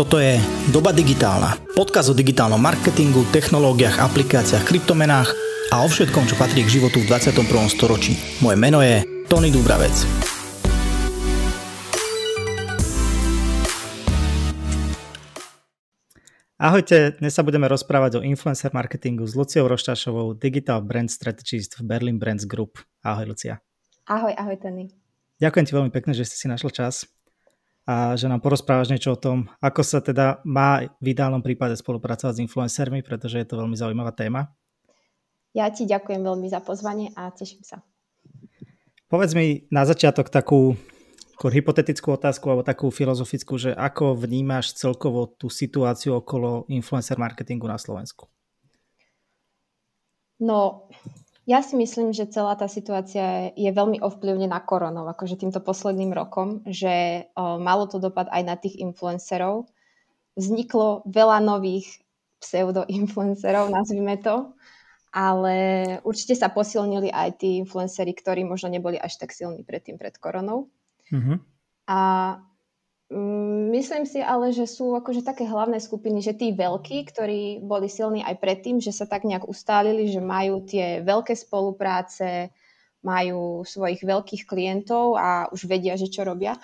Toto je Doba digitálna. Podkaz o digitálnom marketingu, technológiách, aplikáciách, kryptomenách a o všetkom, čo patrí k životu v 21. storočí. Moje meno je Tony Dubravec. Ahojte, dnes sa budeme rozprávať o influencer marketingu s Luciou Roštášovou, Digital Brand Strategist v Berlin Brands Group. Ahoj, Lucia. Ahoj, ahoj, Tony. Ďakujem ti veľmi pekne, že si si našla čas a že nám porozprávaš niečo o tom, ako sa teda má v ideálnom prípade spolupracovať s influencermi, pretože je to veľmi zaujímavá téma. Ja ti ďakujem veľmi za pozvanie a teším sa. Povedz mi na začiatok takú hypotetickú otázku alebo takú filozofickú, že ako vnímaš celkovo tú situáciu okolo influencer marketingu na Slovensku? No, ja si myslím, že celá tá situácia je veľmi ovplyvnená koronou, akože týmto posledným rokom, že o, malo to dopad aj na tých influencerov. Vzniklo veľa nových pseudo-influencerov, nazvime to, ale určite sa posilnili aj tí influenceri, ktorí možno neboli až tak silní predtým, pred koronou. Mm-hmm. A myslím si ale, že sú akože také hlavné skupiny, že tí veľkí, ktorí boli silní aj predtým, že sa tak nejak ustálili, že majú tie veľké spolupráce, majú svojich veľkých klientov a už vedia, že čo robia.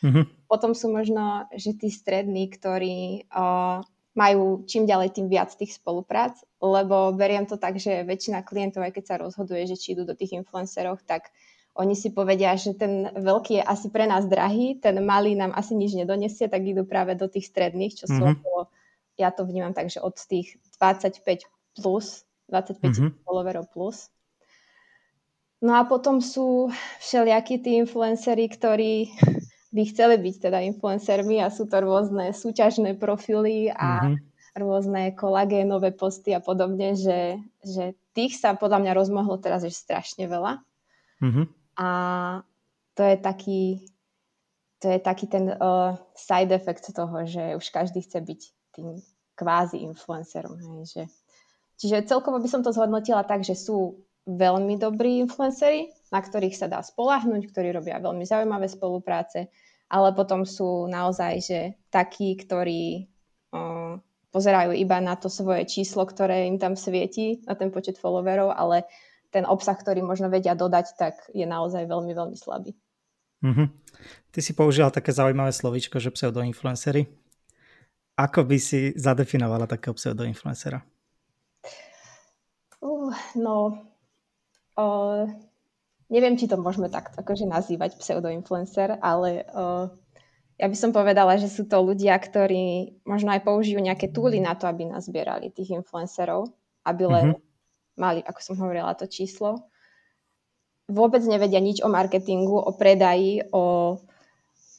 Mm-hmm. Potom sú možno, že tí strední, ktorí uh, majú čím ďalej tým viac tých spoluprác, lebo beriem to tak, že väčšina klientov, aj keď sa rozhoduje, že či idú do tých influencerov, tak oni si povedia, že ten veľký je asi pre nás drahý, ten malý nám asi nič nedonesie, tak idú práve do tých stredných, čo sú mm-hmm. okolo, ja to vnímam tak, že od tých 25 plus, 25 mm-hmm. followerov plus. No a potom sú všelijakí tí influenceri, ktorí by chceli byť teda influencermi a sú to rôzne súťažné profily a mm-hmm. rôzne kolagénové posty a podobne, že, že tých sa podľa mňa rozmohlo teraz ešte strašne veľa. Mm-hmm. A to je taký, to je taký ten uh, side effect toho, že už každý chce byť tým kvázi influencerom. Hej, že. Čiže celkovo by som to zhodnotila tak, že sú veľmi dobrí influenceri, na ktorých sa dá spolahnuť, ktorí robia veľmi zaujímavé spolupráce, ale potom sú naozaj že takí, ktorí uh, pozerajú iba na to svoje číslo, ktoré im tam svieti, na ten počet followerov, ale ten obsah, ktorý možno vedia dodať, tak je naozaj veľmi, veľmi slabý. Mm-hmm. Ty si použila také zaujímavé slovíčko, že pseudoinfluencery. Ako by si zadefinovala takého pseudoinfluencera? Uh, no, uh, neviem, či to môžeme takto akože nazývať pseudoinfluencer, ale uh, ja by som povedala, že sú to ľudia, ktorí možno aj použijú nejaké túly na to, aby nazbierali tých influencerov, aby len mm-hmm mali, ako som hovorila, to číslo. Vôbec nevedia nič o marketingu, o predaji, o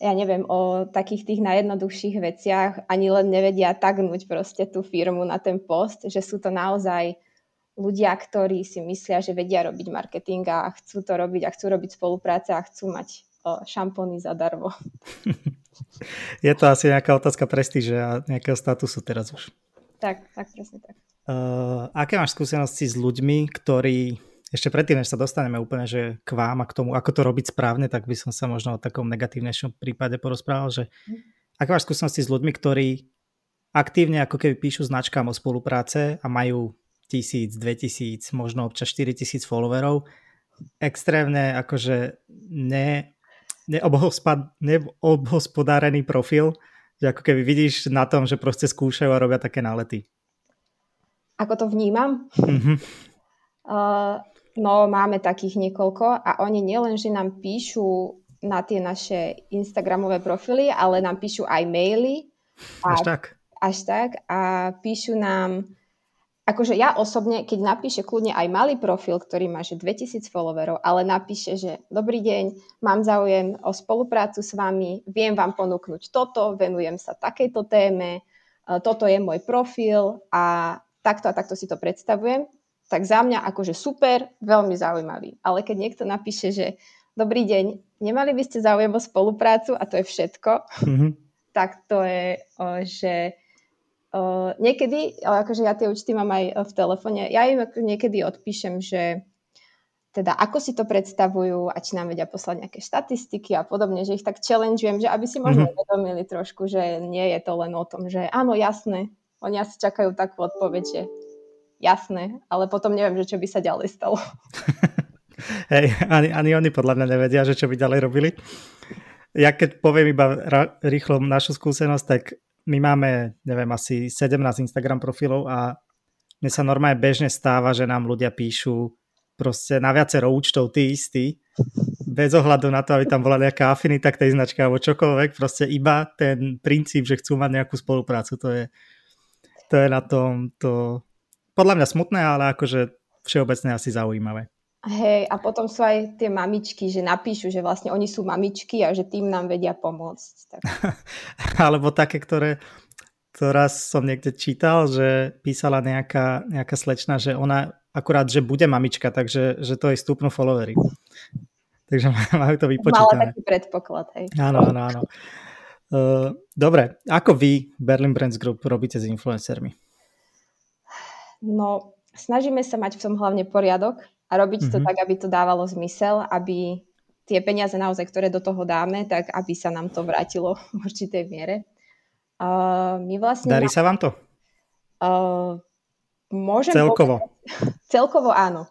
ja neviem, o takých tých najjednoduchších veciach, ani len nevedia tagnúť proste tú firmu na ten post, že sú to naozaj ľudia, ktorí si myslia, že vedia robiť marketing a chcú to robiť a chcú robiť spolupráce a chcú mať šampóny zadarmo. Je to asi nejaká otázka prestíže a nejakého statusu teraz už. Tak, tak, presne tak. Uh, aké máš skúsenosti s ľuďmi, ktorí ešte predtým, než sa dostaneme úplne že k vám a k tomu, ako to robiť správne, tak by som sa možno o takom negatívnejšom prípade porozprával, že aké máš skúsenosti s ľuďmi, ktorí aktívne ako keby píšu značkám o spolupráce a majú tisíc, dve tisíc, možno občas 4 tisíc followerov, extrémne akože ne, neobhospad, neobhospodárený profil, že ako keby vidíš na tom, že proste skúšajú a robia také nálety ako to vnímam. Mm-hmm. Uh, no máme takých niekoľko a oni nielen, že nám píšu na tie naše Instagramové profily, ale nám píšu aj maily. A, až tak? Až tak a píšu nám, akože ja osobne, keď napíše kľudne aj malý profil, ktorý má že 2000 followerov, ale napíše, že dobrý deň, mám záujem o spoluprácu s vami, viem vám ponúknuť toto, venujem sa takejto téme, toto je môj profil a takto a takto si to predstavujem, tak za mňa akože super, veľmi zaujímavý. Ale keď niekto napíše, že dobrý deň, nemali by ste záujem o spoluprácu a to je všetko, mm-hmm. tak to je, že niekedy, akože ja tie účty mám aj v telefóne, ja im niekedy odpíšem, že teda ako si to predstavujú a či nám vedia poslať nejaké štatistiky a podobne, že ich tak challengeujem, že aby si možno mm-hmm. uvedomili trošku, že nie je to len o tom, že áno, jasné, oni asi čakajú takú odpoveď, že jasné, ale potom neviem, že čo by sa ďalej stalo. Hej, ani, ani oni podľa mňa nevedia, že čo by ďalej robili. Ja keď poviem iba rýchlo našu skúsenosť, tak my máme, neviem, asi 17 Instagram profilov a mne sa normálne bežne stáva, že nám ľudia píšu proste na viacero účtov tí istí, bez ohľadu na to, aby tam bola nejaká afinita k tej značke alebo čokoľvek, proste iba ten princíp, že chcú mať nejakú spoluprácu, to je, to je na tom to podľa mňa smutné, ale akože všeobecne asi zaujímavé. Hej, a potom sú aj tie mamičky, že napíšu, že vlastne oni sú mamičky a že tým nám vedia pomôcť. Tak. Alebo také, ktoré teraz som niekde čítal, že písala nejaká, nejaká slečna, že ona akurát, že bude mamička, takže že to jej stúpnu followery. Takže majú to vypočítané. Mala taký predpoklad, hej. Áno, áno, áno. Uh, dobre, ako vy, Berlin Brands Group, robíte s influencermi? No, snažíme sa mať v tom hlavne poriadok, a robiť mm-hmm. to mhm. tak, aby to dávalo zmysel, aby tie peniaze naozaj, ktoré do toho dáme, tak aby sa nám to vrátilo v určitej miere. Uh, my vlastne Darí sa vám to? Uh, môžem celkovo? Povedať, celkovo áno.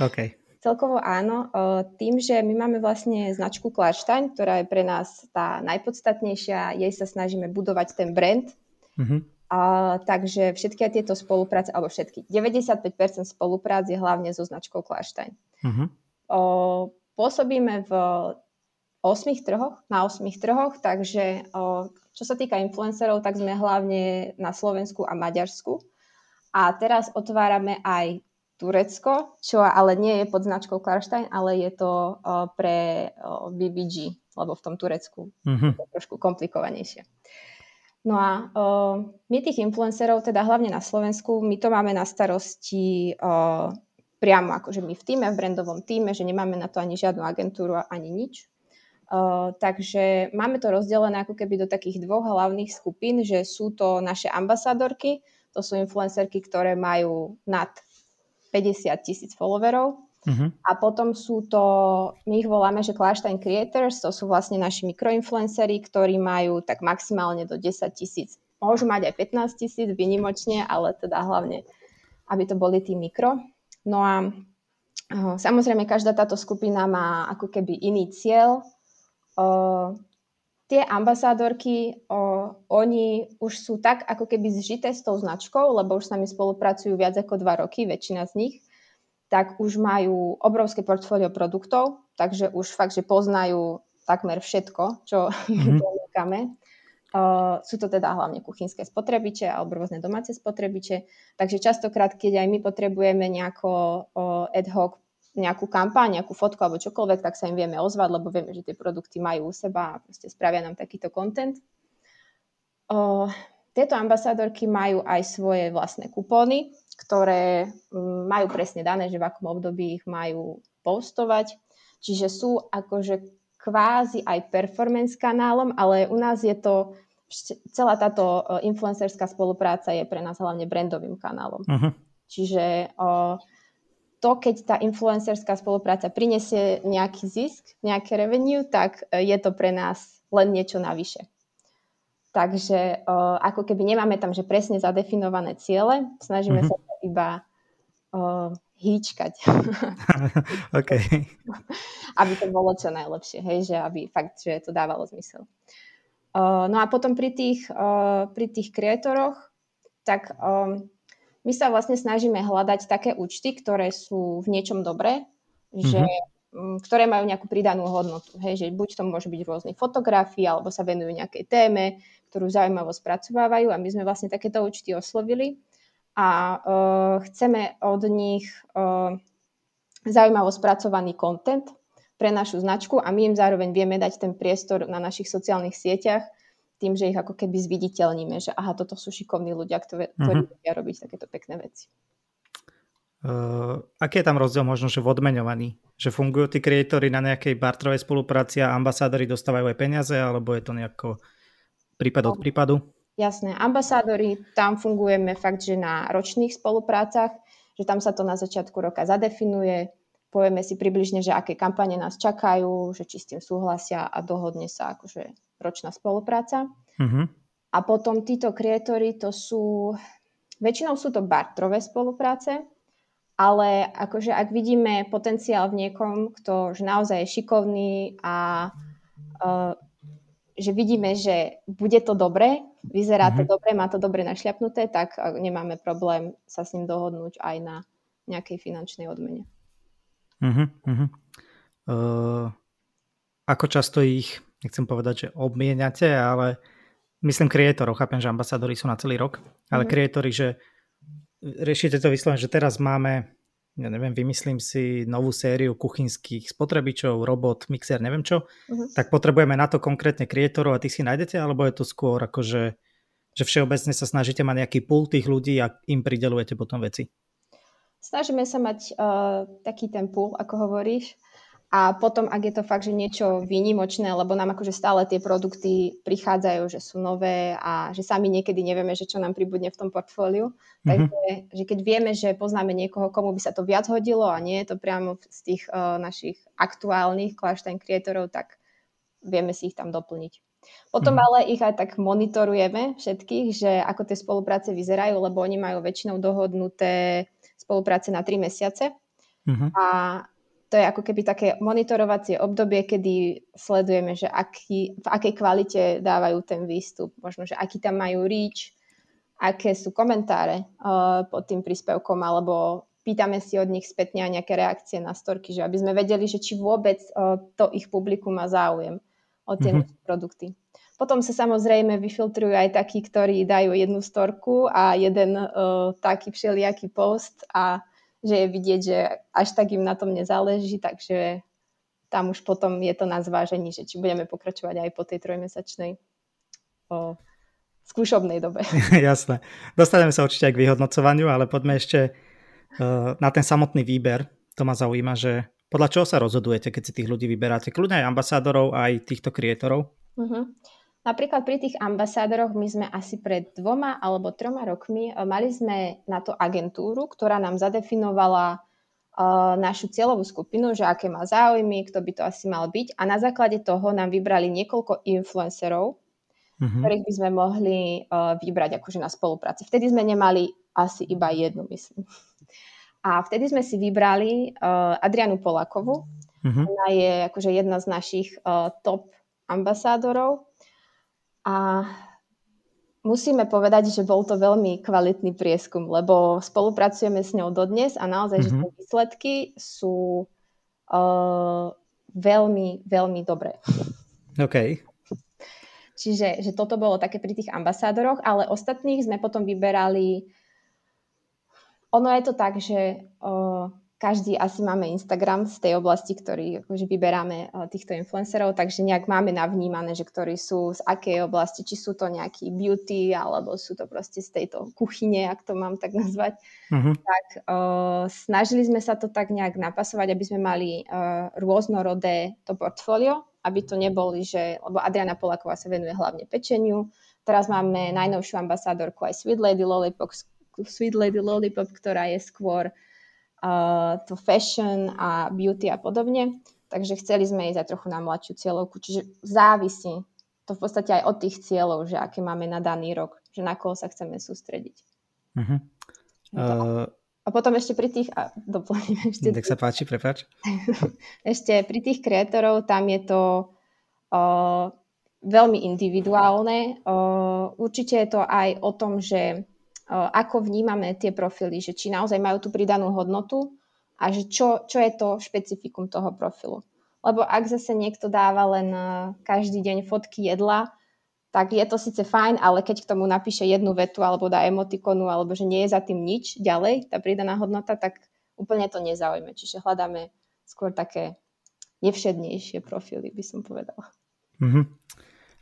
OK. Celkovo áno. Tým, že my máme vlastne značku Klarstein, ktorá je pre nás tá najpodstatnejšia, jej sa snažíme budovať ten brand. Mm-hmm. A, takže všetky tieto spolupráce, alebo všetky, 95% spoluprác je hlavne so značkou Klarstein. Uh-huh. O, pôsobíme v 8 trhoch, na 8 trhoch, takže o, čo sa týka influencerov, tak sme hlavne na Slovensku a Maďarsku. A teraz otvárame aj Turecko, čo ale nie je pod značkou Klarstein, ale je to o, pre o, BBG, lebo v tom Turecku uh-huh. je trošku komplikovanejšie. No a uh, my tých influencerov, teda hlavne na Slovensku, my to máme na starosti uh, priamo akože my v týme, v brandovom týme, že nemáme na to ani žiadnu agentúru, ani nič. Uh, takže máme to rozdelené ako keby do takých dvoch hlavných skupín, že sú to naše ambasádorky, to sú influencerky, ktoré majú nad 50 tisíc followerov Uh-huh. A potom sú to, my ich voláme, že Klarstein Creators, to sú vlastne naši mikroinfluenceri, ktorí majú tak maximálne do 10 tisíc. Môžu mať aj 15 tisíc vynimočne, ale teda hlavne, aby to boli tí mikro. No a uh, samozrejme, každá táto skupina má ako keby iný cieľ. Uh, tie ambasádorky, uh, oni už sú tak ako keby zžité s tou značkou, lebo už s nami spolupracujú viac ako dva roky, väčšina z nich tak už majú obrovské portfólio produktov, takže už fakt, že poznajú takmer všetko, čo mm-hmm. ponúkame. Uh, sú to teda hlavne kuchynské spotrebiče alebo rôzne domáce spotrebiče, takže častokrát, keď aj my potrebujeme nejako uh, ad hoc nejakú kampaň, nejakú fotku alebo čokoľvek, tak sa im vieme ozvať, lebo vieme, že tie produkty majú u seba a proste spravia nám takýto content. Uh, tieto ambasádorky majú aj svoje vlastné kupóny, ktoré mm, majú presne dané, že v akom období ich majú postovať. Čiže sú akože kvázi aj performance kanálom, ale u nás je to, celá táto e, influencerská spolupráca je pre nás hlavne brandovým kanálom. Uh-huh. Čiže o, to, keď tá influencerská spolupráca prinesie nejaký zisk, nejaké revenue, tak e, je to pre nás len niečo navyše. Takže o, ako keby nemáme tam, že presne zadefinované ciele, snažíme uh-huh. sa iba uh, hýčkať. okay. aby to bolo čo najlepšie, hej, že aby fakt, že to dávalo zmysel. Uh, no a potom pri tých, uh, pri tých kreatoroch, tak um, my sa vlastne snažíme hľadať také účty, ktoré sú v niečom dobré, že, mm-hmm. ktoré majú nejakú pridanú hodnotu. Hej, že buď to môže byť rôzne fotografie, alebo sa venujú nejakej téme, ktorú zaujímavo spracovávajú a my sme vlastne takéto účty oslovili a uh, chceme od nich uh, zaujímavo spracovaný content pre našu značku a my im zároveň vieme dať ten priestor na našich sociálnych sieťach tým, že ich ako keby zviditeľníme, že aha, toto sú šikovní ľudia, ktorí, vedia robiť takéto pekné veci. Uh, aký je tam rozdiel možno, že v odmeňovaní? Že fungujú tí kreatóri na nejakej bartrovej spolupráci a ambasádori dostávajú aj peniaze, alebo je to nejako prípad od no. prípadu? Jasné, ambasádori, tam fungujeme fakt, že na ročných spoluprácach, že tam sa to na začiatku roka zadefinuje povieme si približne, že aké kampane nás čakajú, že či s tým súhlasia a dohodne sa akože ročná spolupráca. Uh-huh. A potom títo kreatóri to sú, väčšinou sú to bartrové spolupráce, ale akože ak vidíme potenciál v niekom, kto že naozaj je šikovný a uh, že vidíme, že bude to dobre, vyzerá uh-huh. to mhm. dobre, má to dobre našľapnuté, tak nemáme problém sa s ním dohodnúť aj na nejakej finančnej odmene. Uh-huh, uh-huh. Uh, ako často ich, nechcem povedať, že obmieniate, ale myslím kreatorov, chápem, že ambasádori sú na celý rok, ale uh-huh. že riešite to vyslovene, že teraz máme, ja neviem, vymyslím si novú sériu kuchynských spotrebičov, robot, mixer, neviem čo, uh-huh. tak potrebujeme na to konkrétne kreatorov a tých si nájdete, alebo je to skôr akože, že všeobecne sa snažíte mať nejaký pool tých ľudí a im pridelujete potom veci? Snažíme sa mať uh, taký ten pool, ako hovoríš. A potom, ak je to fakt, že niečo výnimočné, lebo nám akože stále tie produkty prichádzajú, že sú nové a že sami niekedy nevieme, že čo nám pribudne v tom portfóliu. Mm-hmm. Takže že keď vieme, že poznáme niekoho, komu by sa to viac hodilo a nie je to priamo z tých uh, našich aktuálnych Clash kreatorov, tak vieme si ich tam doplniť. Potom mm-hmm. ale ich aj tak monitorujeme všetkých, že ako tie spolupráce vyzerajú, lebo oni majú väčšinou dohodnuté spolupráce na 3 mesiace. Uh-huh. A to je ako keby také monitorovacie obdobie, kedy sledujeme, že aký, v akej kvalite dávajú ten výstup, možno, že aký tam majú reach, aké sú komentáre uh, pod tým príspevkom, alebo pýtame si od nich spätne nejaké reakcie na storky, že aby sme vedeli, že či vôbec uh, to ich publikum má záujem o tie mm-hmm. produkty. Potom sa samozrejme vyfiltrujú aj takí, ktorí dajú jednu storku a jeden uh, taký všelijaký post a že je vidieť, že až tak im na tom nezáleží, takže tam už potom je to na zvážení, že či budeme pokračovať aj po tej trojmesačnej o, skúšobnej dobe. Jasné. Dostaneme sa určite aj k vyhodnocovaniu, ale poďme ešte uh, na ten samotný výber. To ma zaujíma, že podľa čoho sa rozhodujete, keď si tých ľudí vyberáte? Kľudne aj ambasadorov, aj týchto kreatorov? Uh-huh. Napríklad pri tých ambasádoroch my sme asi pred dvoma alebo troma rokmi e, mali sme na to agentúru, ktorá nám zadefinovala uh, našu cieľovú skupinu, že aké má záujmy, kto by to asi mal byť a na základe toho nám vybrali niekoľko influencerov, mm-hmm. ktorých by sme mohli uh, vybrať akože na spolupráci. Vtedy sme nemali asi iba jednu, myslím. A vtedy sme si vybrali uh, Adrianu Polakovu. Mm-hmm. Ona je akože jedna z našich uh, top ambasádorov a musíme povedať, že bol to veľmi kvalitný prieskum, lebo spolupracujeme s ňou dodnes a naozaj, mm-hmm. že tie mhm. výsledky sú uh, veľmi, veľmi dobré. OK. Čiže že toto bolo také pri tých ambasádoroch, ale ostatných sme potom vyberali... Ono je to tak, že uh, každý asi máme Instagram z tej oblasti, ktorý akože vyberáme eh, týchto influencerov, takže nejak máme navnímané, že ktorí sú z akej oblasti, či sú to nejaký beauty, alebo sú to proste z tejto kuchyne, ak to mám tak nazvať. Uh-huh. Tak uh, snažili sme sa to tak nejak napasovať, aby sme mali uh, rôznorodé to portfólio, aby to neboli, že, lebo Adriana Polaková sa venuje hlavne pečeniu, teraz máme najnovšiu ambasádorku aj Sweet Lady Lollipop, Sweet Lady Lollipop, ktorá je skôr to fashion a beauty a podobne. Takže chceli sme ísť aj trochu na mladšiu cieľovku. Čiže závisí to v podstate aj od tých cieľov, že aké máme na daný rok, že na koho sa chceme sústrediť. Uh-huh. Uh... A potom ešte pri tých, a doplním ešte. Tak sa páči, prepáč. ešte pri tých kreatorov, tam je to uh, veľmi individuálne. Uh, určite je to aj o tom, že ako vnímame tie profily, že či naozaj majú tú pridanú hodnotu a že čo, čo je to špecifikum toho profilu. Lebo ak zase niekto dáva len každý deň fotky jedla, tak je to síce fajn, ale keď k tomu napíše jednu vetu alebo dá emotikonu, alebo že nie je za tým nič ďalej, tá pridaná hodnota, tak úplne to nezaujme. Čiže hľadáme skôr také nevšednejšie profily, by som povedala. Uh-huh.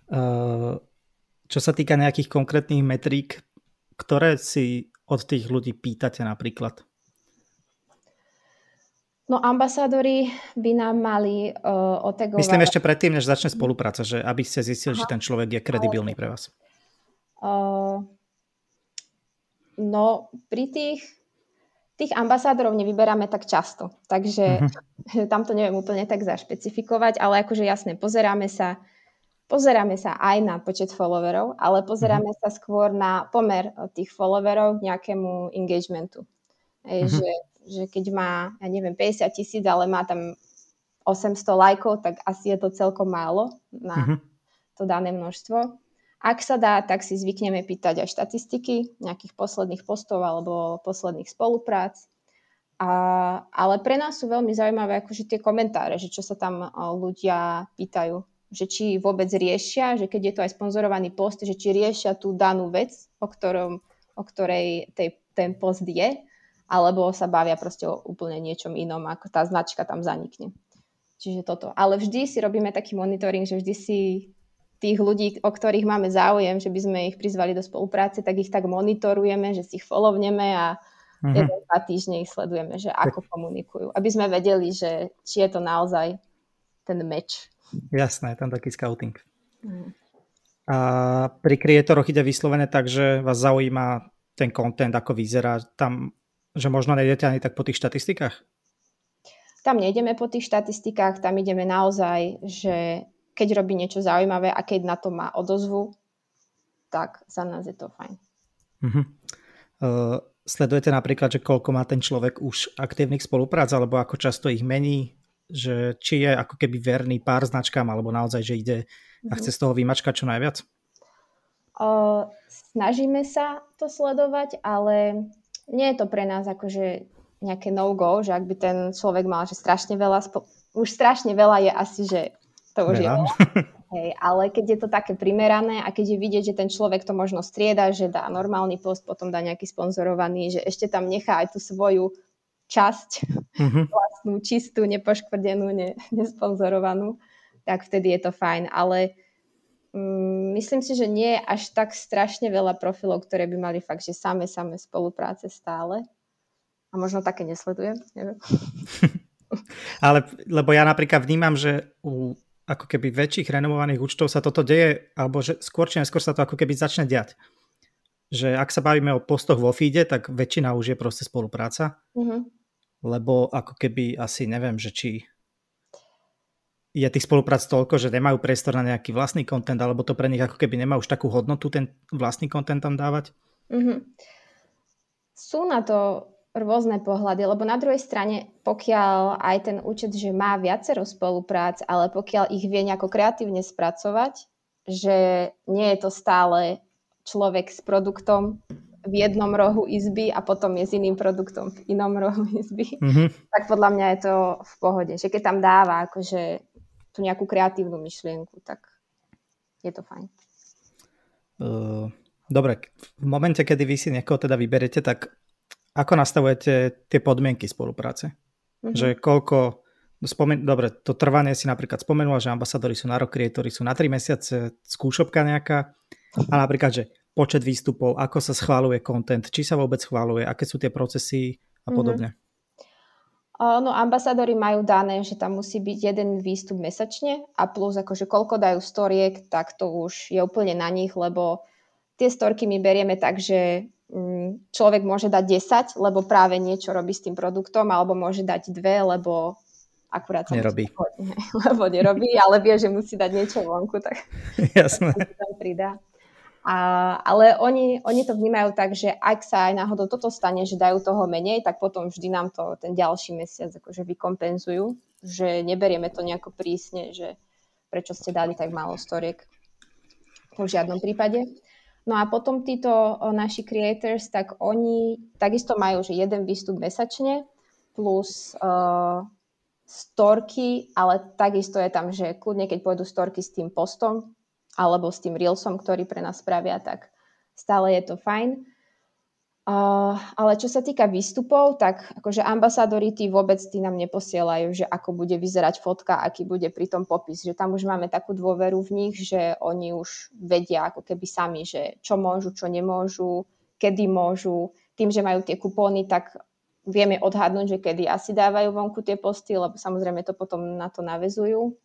Uh, čo sa týka nejakých konkrétnych metrík, ktoré si od tých ľudí pýtate napríklad? No ambasádori by nám mali uh, otegovať... Myslím ešte predtým, než začne spolupráca, že aby ste zistili, Aha. že ten človek je kredibilný pre vás. Uh, no pri tých tých ambasádorov nevyberáme tak často, takže uh-huh. tam to neviem úplne tak zašpecifikovať, ale akože jasne, pozeráme sa, pozeráme sa aj na počet followerov, ale pozeráme uh-huh. sa skôr na pomer tých followerov k nejakému engagementu. uh-huh. že, že keď má, ja neviem, 50 tisíc, ale má tam 800 lajkov, tak asi je to celkom málo na uh-huh. to dané množstvo. Ak sa dá, tak si zvykneme pýtať aj štatistiky nejakých posledných postov alebo posledných spoluprác. A, ale pre nás sú veľmi zaujímavé akože tie komentáre, že čo sa tam ľudia pýtajú. Že či vôbec riešia, že keď je to aj sponzorovaný post, že či riešia tú danú vec, o, ktorom, o ktorej tej, ten post je, alebo sa bavia proste o úplne niečom inom, ako tá značka tam zanikne. Čiže toto. Ale vždy si robíme taký monitoring, že vždy si tých ľudí, o ktorých máme záujem, že by sme ich prizvali do spolupráce, tak ich tak monitorujeme, že si ich followneme a mm-hmm. jeden, dva týždne ich sledujeme, že ako komunikujú. Aby sme vedeli, že či je to naozaj ten meč. Jasné, tam taký scouting. Mm. A pri kreatoroch ide vyslovené tak, že vás zaujíma ten content, ako vyzerá tam, že možno nejdete ani tak po tých štatistikách? Tam nejdeme po tých štatistikách, tam ideme naozaj, že keď robí niečo zaujímavé a keď na to má odozvu, tak za nás je to fajn. Uh-huh. Uh, sledujete napríklad, že koľko má ten človek už aktívnych spoluprác, alebo ako často ich mení, že či je ako keby verný pár značkám, alebo naozaj, že ide a chce mhm. z toho vymačkať čo najviac? Uh, snažíme sa to sledovať, ale nie je to pre nás akože nejaké no-go, že ak by ten človek mal, že strašne veľa, spo- už strašne veľa je asi, že to už je Hej, ale keď je to také primerané a keď je vidieť, že ten človek to možno strieda, že dá normálny post, potom dá nejaký sponzorovaný, že ešte tam nechá aj tú svoju časť, mm-hmm. vlastnú, čistú, nepoškvrdenú, ne, nesponzorovanú, tak vtedy je to fajn. Ale mm, myslím si, že nie je až tak strašne veľa profilov, ktoré by mali fakt, že same, same spolupráce stále. A možno také nesledujem, neviem. Ale, lebo ja napríklad vnímam, že u ako keby väčších renomovaných účtov sa toto deje, alebo že skôr či neskôr sa to ako keby začne diať. Že ak sa bavíme o postoch vo feede, tak väčšina už je proste spolupráca. Mm-hmm. Lebo ako keby asi neviem, že či je tých spoluprác toľko, že nemajú priestor na nejaký vlastný kontent, alebo to pre nich ako keby nemá už takú hodnotu ten vlastný kontent tam dávať? Mm-hmm. Sú na to rôzne pohľady, lebo na druhej strane, pokiaľ aj ten účet, že má viacero spoluprác, ale pokiaľ ich vie nejako kreatívne spracovať, že nie je to stále človek s produktom v jednom rohu izby a potom je s iným produktom v inom rohu izby, mm-hmm. tak podľa mňa je to v pohode. Že keď tam dáva akože tú nejakú kreatívnu myšlienku, tak je to fajn. Uh, dobre, v momente, kedy vy si niekoho teda vyberete, tak ako nastavujete tie podmienky spolupráce? Mm-hmm. Že koľko, no spomen- dobre, to trvanie si napríklad spomenula, že ambasadori sú na rok, kreatóri sú na 3 mesiace, skúšobka nejaká, a napríklad, že počet výstupov, ako sa schváluje content, či sa vôbec schváluje, aké sú tie procesy a mhm. podobne. Mm-hmm. No ambasadori majú dané, že tam musí byť jeden výstup mesačne a plus akože koľko dajú storiek, tak to už je úplne na nich, lebo tie storky my berieme tak, že Mm, človek môže dať 10, lebo práve niečo robí s tým produktom, alebo môže dať dve, lebo akurát sa nerobí. Musí, lebo nerobí, ale vie, že musí dať niečo vonku, tak Jasné. tak tam pridá. A, ale oni, oni to vnímajú tak, že ak sa aj náhodou toto stane, že dajú toho menej, tak potom vždy nám to ten ďalší mesiac akože vykompenzujú, že neberieme to nejako prísne, že prečo ste dali tak málo storiek. V žiadnom prípade. No a potom títo naši creators, tak oni takisto majú, že jeden výstup mesačne plus uh, storky, ale takisto je tam, že kľudne keď pôjdu storky s tým postom alebo s tým reelsom, ktorý pre nás spravia, tak stále je to fajn. Uh, ale čo sa týka výstupov, tak akože ambasádori tí vôbec tí nám neposielajú, že ako bude vyzerať fotka, aký bude pri tom popis, že tam už máme takú dôveru v nich, že oni už vedia ako keby sami, že čo môžu, čo nemôžu, kedy môžu. Tým, že majú tie kupóny, tak vieme odhadnúť, že kedy asi dávajú vonku tie posty, lebo samozrejme to potom na to navezujú.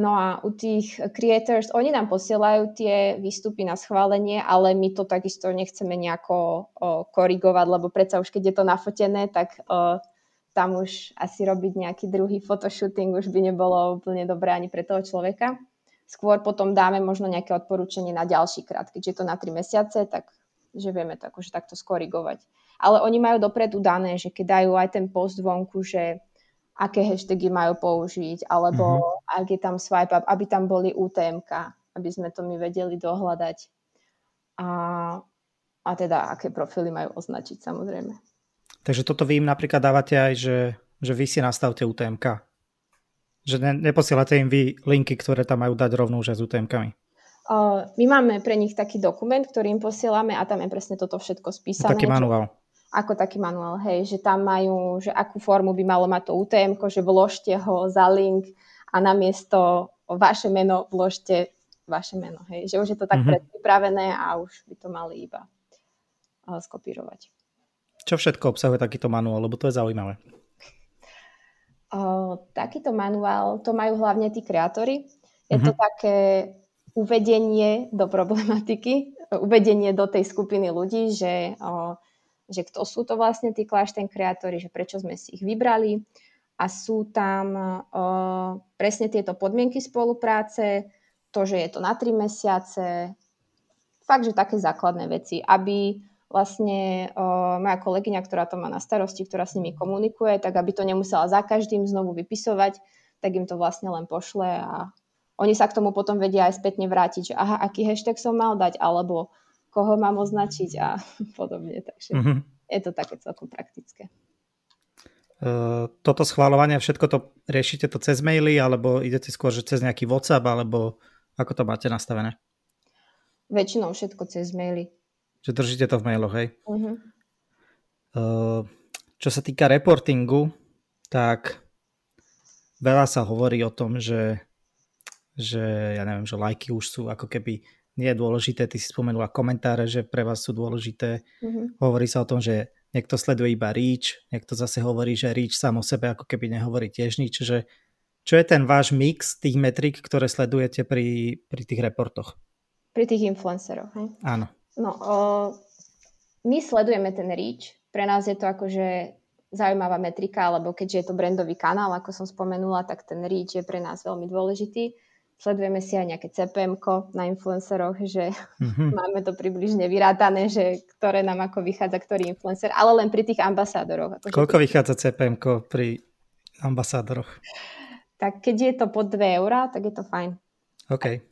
No a u tých creators, oni nám posielajú tie výstupy na schválenie, ale my to takisto nechceme nejako o, korigovať, lebo predsa už keď je to nafotené, tak o, tam už asi robiť nejaký druhý photoshooting už by nebolo úplne dobré ani pre toho človeka. Skôr potom dáme možno nejaké odporúčanie na ďalší krát. Keďže je to na 3 mesiace, tak že vieme to akože takto skorigovať. Ale oni majú dopredu dané, že keď dajú aj ten post vonku, že aké hashtagy majú použiť, alebo mm-hmm. ak je tam swipe up, aby tam boli UTMK, aby sme to my vedeli dohľadať. A, a teda, aké profily majú označiť, samozrejme. Takže toto vy im napríklad dávate aj, že, že vy si nastavte UTMK. Že ne, neposielate im vy linky, ktoré tam majú dať rovno už aj s UTMKami. Uh, my máme pre nich taký dokument, ktorý im posielame a tam je presne toto všetko spísané. Taký manuál ako taký manuál, hej, že tam majú, že akú formu by malo mať to UTM, že vložte ho za link a namiesto vaše meno vložte vaše meno, hej, že už je to tak mm-hmm. predpripravené a už by to mali iba skopírovať. Čo všetko obsahuje takýto manuál, lebo to je zaujímavé. O, takýto manuál, to majú hlavne tí kreatóri. Je mm-hmm. to mhm. také uvedenie do problematiky, uvedenie do tej skupiny ľudí, že o, že kto sú to vlastne tí klášten kreatóri, že prečo sme si ich vybrali a sú tam uh, presne tieto podmienky spolupráce, to, že je to na tri mesiace, fakt, že také základné veci, aby vlastne uh, moja kolegyňa, ktorá to má na starosti, ktorá s nimi komunikuje, tak aby to nemusela za každým znovu vypisovať, tak im to vlastne len pošle a oni sa k tomu potom vedia aj spätne vrátiť, že aha, aký hashtag som mal dať, alebo koho mám označiť a podobne. Takže mm-hmm. je to také celkom praktické. Uh, toto schváľovanie, všetko to riešite to cez maily, alebo idete skôr, že cez nejaký WhatsApp, alebo ako to máte nastavené? Väčšinou všetko cez maily. Že držíte to v mailoch, hej? Uh-huh. Uh, čo sa týka reportingu, tak veľa sa hovorí o tom, že, že ja neviem, že lajky už sú ako keby nie je dôležité. Ty si spomenula komentáre, že pre vás sú dôležité. Mm-hmm. Hovorí sa o tom, že niekto sleduje iba reach, niekto zase hovorí, že reach sám o sebe ako keby nehovorí tiež nič. Že čo je ten váš mix tých metrik, ktoré sledujete pri, pri tých reportoch? Pri tých influenceroch, hej? Áno. No, o, my sledujeme ten reach. Pre nás je to akože zaujímavá metrika, lebo keďže je to brandový kanál, ako som spomenula, tak ten reach je pre nás veľmi dôležitý sledujeme si aj nejaké cpm na influenceroch, že mm-hmm. máme to približne vyrátané, že ktoré nám ako vychádza, ktorý influencer, ale len pri tých ambasádoroch. Ako Koľko vychádza cpm pri ambasádoroch? Tak keď je to pod 2 eurá, tak je to fajn. OK.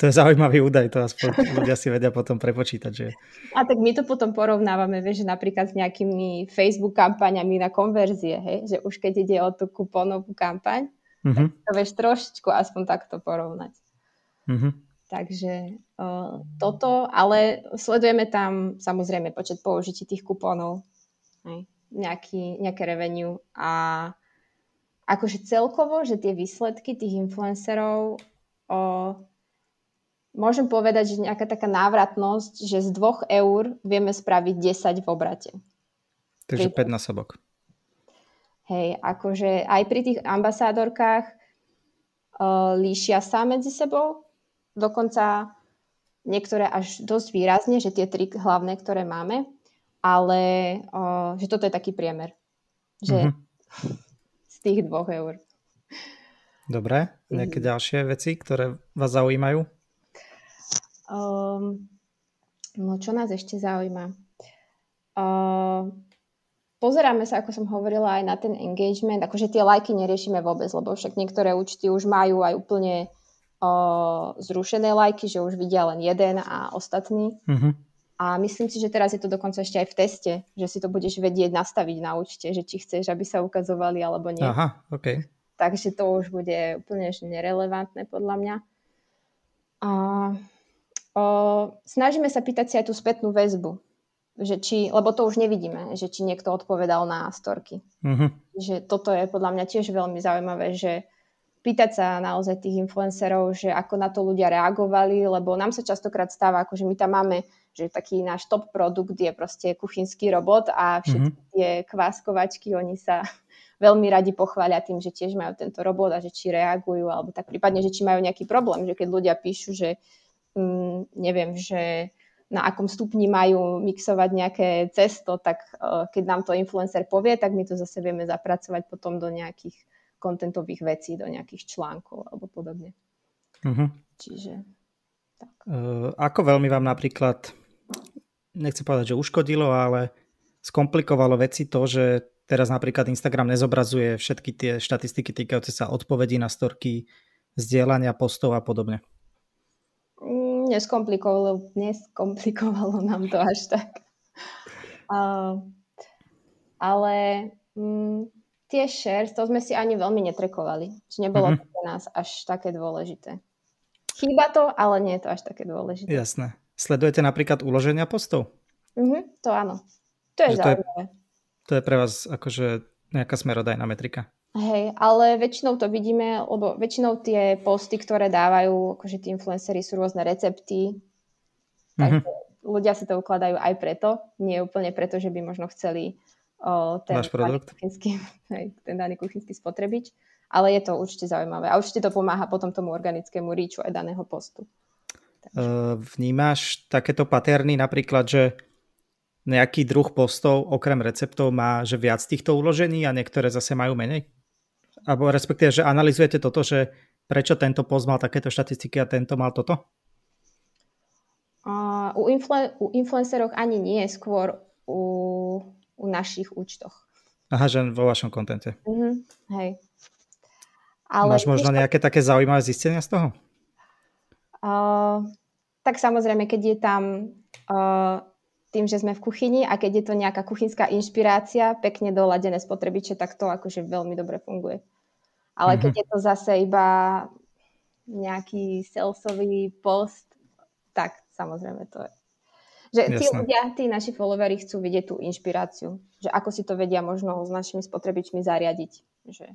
To je zaujímavý údaj, to aspoň ľudia si vedia potom prepočítať. Že... A tak my to potom porovnávame, vieš, že napríklad s nejakými Facebook kampaňami na konverzie, hej? že už keď ide o tú kupónovú kampaň, Mm-hmm. Tak to vieš trošičku aspoň takto porovnať. Mm-hmm. Takže uh, toto, ale sledujeme tam samozrejme počet použití tých kupónov, hej, nejaký, nejaké revenue a akože celkovo, že tie výsledky tých influencerov uh, môžem povedať, že nejaká taká návratnosť, že z dvoch eur vieme spraviť 10 v obrate. Takže 5 násobok. Hej, akože aj pri tých ambasádorkách uh, líšia sa medzi sebou, dokonca niektoré až dosť výrazne, že tie tri hlavné, ktoré máme, ale uh, že toto je taký priemer, že mm-hmm. z tých dvoch eur. Dobre, nejaké mm. ďalšie veci, ktoré vás zaujímajú? Um, no čo nás ešte zaujíma? Uh, Pozeráme sa, ako som hovorila, aj na ten engagement, akože tie lajky neriešime vôbec, lebo však niektoré účty už majú aj úplne o, zrušené lajky, že už vidia len jeden a ostatný. Mm-hmm. A myslím si, že teraz je to dokonca ešte aj v teste, že si to budeš vedieť nastaviť na účte, že či chceš, aby sa ukazovali alebo nie. Aha, OK. Takže to už bude úplne nerelevantné podľa mňa. A o, snažíme sa pýtať si aj tú spätnú väzbu že či, lebo to už nevidíme, že či niekto odpovedal na storky. Mm-hmm. Že toto je podľa mňa tiež veľmi zaujímavé, že pýtať sa naozaj tých influencerov, že ako na to ľudia reagovali, lebo nám sa častokrát stáva, ako že my tam máme, že taký náš top produkt je proste kuchynský robot a všetky mm-hmm. tie kváskovačky, oni sa veľmi radi pochvália tým, že tiež majú tento robot a že či reagujú, alebo tak prípadne, že či majú nejaký problém, že keď ľudia píšu, že mm, neviem, že na akom stupni majú mixovať nejaké cesto, tak uh, keď nám to influencer povie, tak my to zase vieme zapracovať potom do nejakých kontentových vecí, do nejakých článkov alebo podobne. Uh-huh. Čiže tak. Uh, ako veľmi vám napríklad, nechcem povedať, že uškodilo, ale skomplikovalo veci to, že teraz napríklad Instagram nezobrazuje všetky tie štatistiky týkajúce sa odpovedí na storky, zdieľania postov a podobne. Neskomplikovalo, neskomplikovalo nám to až tak. Uh, ale mm, tie shares, to sme si ani veľmi netrekovali. Čiže nebolo mm-hmm. to pre nás až také dôležité. Chýba to, ale nie je to až také dôležité. Jasné. Sledujete napríklad uloženia postov? Mm-hmm, to áno. To je zaujímavé. To je, to je pre vás akože nejaká smerodajná metrika. Hej, ale väčšinou to vidíme, lebo väčšinou tie posty, ktoré dávajú, akože tí influencery sú rôzne recepty, takže mm-hmm. ľudia si to ukladajú aj preto, nie úplne preto, že by možno chceli o, ten, Váš produkt? Kuchynský, hej, ten daný kuchynský spotrebič ale je to určite zaujímavé a určite to pomáha potom tomu organickému ríču aj daného postu. Takže. Vnímaš takéto paterny napríklad, že nejaký druh postov okrem receptov má že viac týchto uložení a niektoré zase majú menej? Alebo respektíve, že analizujete toto, že prečo tento post mal takéto štatistiky a tento mal toto? Uh, u, influ- u influencerov ani nie, skôr u, u našich účtoch. Aha, že vo vašom kontente. Uh-huh, hej. Ale Máš možno nejaké také zaujímavé zistenia z toho? Uh, tak samozrejme, keď je tam uh, tým, že sme v kuchyni a keď je to nejaká kuchynská inšpirácia, pekne doladené spotrebiče, tak to akože veľmi dobre funguje. Ale mm-hmm. keď je to zase iba nejaký salesový post, tak samozrejme to je. Že tí Jasne. ľudia, tí naši followery chcú vidieť tú inšpiráciu, že ako si to vedia možno s našimi spotrebičmi zariadiť. Že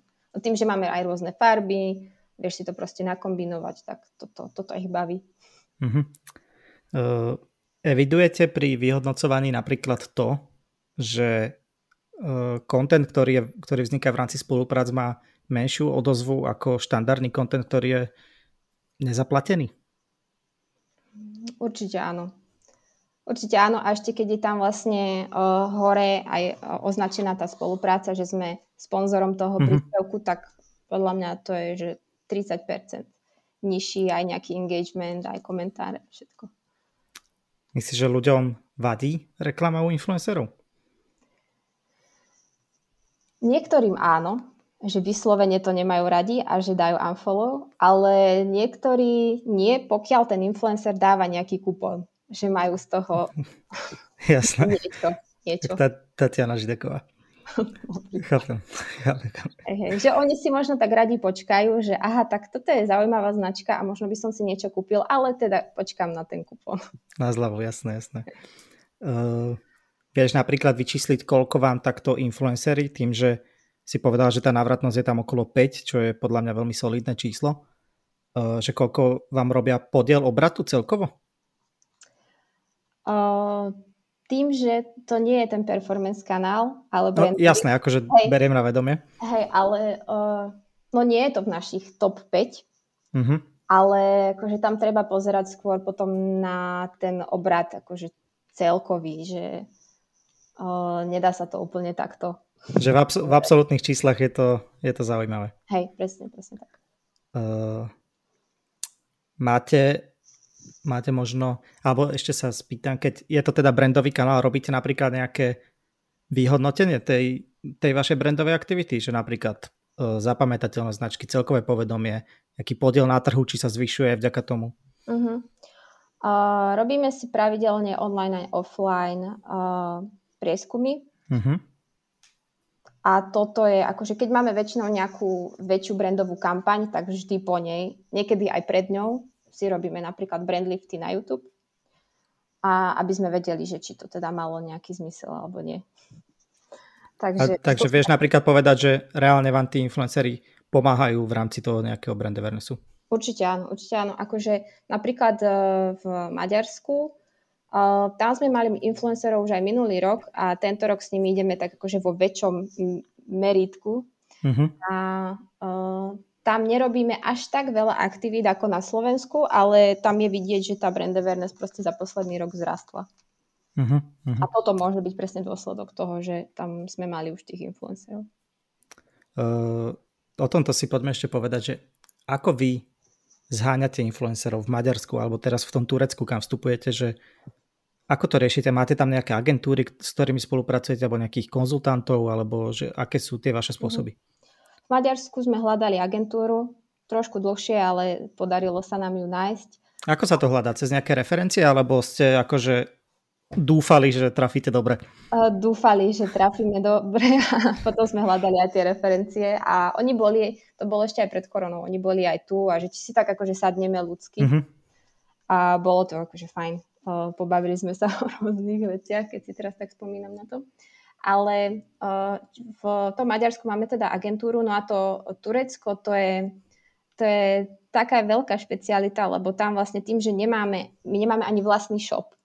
tým, že máme aj rôzne farby, vieš si to proste nakombinovať, tak toto, toto ich baví. Uh-huh. Uh, evidujete pri vyhodnocovaní napríklad to, že kontent, uh, ktorý, je, ktorý vzniká v rámci spoluprác, má menšiu odozvu ako štandardný kontent, ktorý je nezaplatený? Určite áno. Určite áno a ešte keď je tam vlastne uh, hore aj uh, označená tá spolupráca, že sme sponzorom toho mm-hmm. príspevku, tak podľa mňa to je, že 30% nižší aj nejaký engagement, aj komentáre, všetko. Myslíš, že ľuďom vadí reklama u influencerov? Niektorým áno, že vyslovene to nemajú radi a že dajú unfollow, ale niektorí nie, pokiaľ ten influencer dáva nejaký kupón že majú z toho Jasné. niečo. niečo. Tá, Tatiana Žideková. Chápem. Že oni si možno tak radi počkajú, že aha, tak toto je zaujímavá značka a možno by som si niečo kúpil, ale teda počkám na ten kupón. Na zľavu, jasné, jasné. Uh, vieš napríklad vyčísliť, koľko vám takto influencery, tým, že si povedal, že tá návratnosť je tam okolo 5, čo je podľa mňa veľmi solidné číslo, uh, že koľko vám robia podiel obratu celkovo? Tým, že to nie je ten performance kanál, ale no, jasné, akože hej, beriem na vedomie. Hej, ale uh, no nie je to v našich top 5, uh-huh. ale akože tam treba pozerať skôr potom na ten obrad akože celkový, že uh, nedá sa to úplne takto. Že v, abs- v absolútnych číslach je to, je to zaujímavé. Hej, presne, presne tak. Uh, máte máte možno, alebo ešte sa spýtam, keď je to teda brandový kanál, robíte napríklad nejaké vyhodnotenie tej, tej vašej brandovej aktivity, že napríklad uh, zapamätateľné značky, celkové povedomie, aký podiel na trhu, či sa zvyšuje vďaka tomu? Uh-huh. Uh, robíme si pravidelne online aj offline uh, prieskumy. Uh-huh. A toto je, akože keď máme väčšinou nejakú väčšiu brandovú kampaň, tak vždy po nej, niekedy aj pred ňou, si robíme napríklad brandlifty na YouTube a aby sme vedeli, že či to teda malo nejaký zmysel alebo nie. Takže, a, takže vieš napríklad povedať, že reálne vám tí influenceri pomáhajú v rámci toho nejakého brand awarenessu? Určite áno, určite áno. Akože napríklad e, v Maďarsku Uh, tam sme mali influencerov už aj minulý rok a tento rok s nimi ideme tak akože vo väčšom meritku Uh-huh. A uh, tam nerobíme až tak veľa aktivít ako na Slovensku, ale tam je vidieť, že tá brand awareness proste za posledný rok vzrastla. Uh-huh, uh-huh. A toto môže byť presne dôsledok toho, že tam sme mali už tých influencerov. Uh, o tomto si poďme ešte povedať, že ako vy zháňate influencerov v Maďarsku alebo teraz v tom Turecku, kam vstupujete, že ako to riešite? Máte tam nejaké agentúry, s ktorými spolupracujete alebo nejakých konzultantov alebo že aké sú tie vaše spôsoby? Uh-huh. V Maďarsku sme hľadali agentúru, trošku dlhšie, ale podarilo sa nám ju nájsť. Ako sa to hľadá? Cez nejaké referencie, alebo ste akože dúfali, že trafíte dobre? Dúfali, že trafíme dobre a potom sme hľadali aj tie referencie a oni boli, to bolo ešte aj pred koronou, oni boli aj tu a že či si tak akože sadneme ľudsky uh-huh. a bolo to akože fajn. Pobavili sme sa o rôznych veciach, keď si teraz tak spomínam na to ale uh, v tom Maďarsku máme teda agentúru, no a to Turecko to je, to je taká veľká špecialita, lebo tam vlastne tým, že nemáme, my nemáme ani vlastný shop.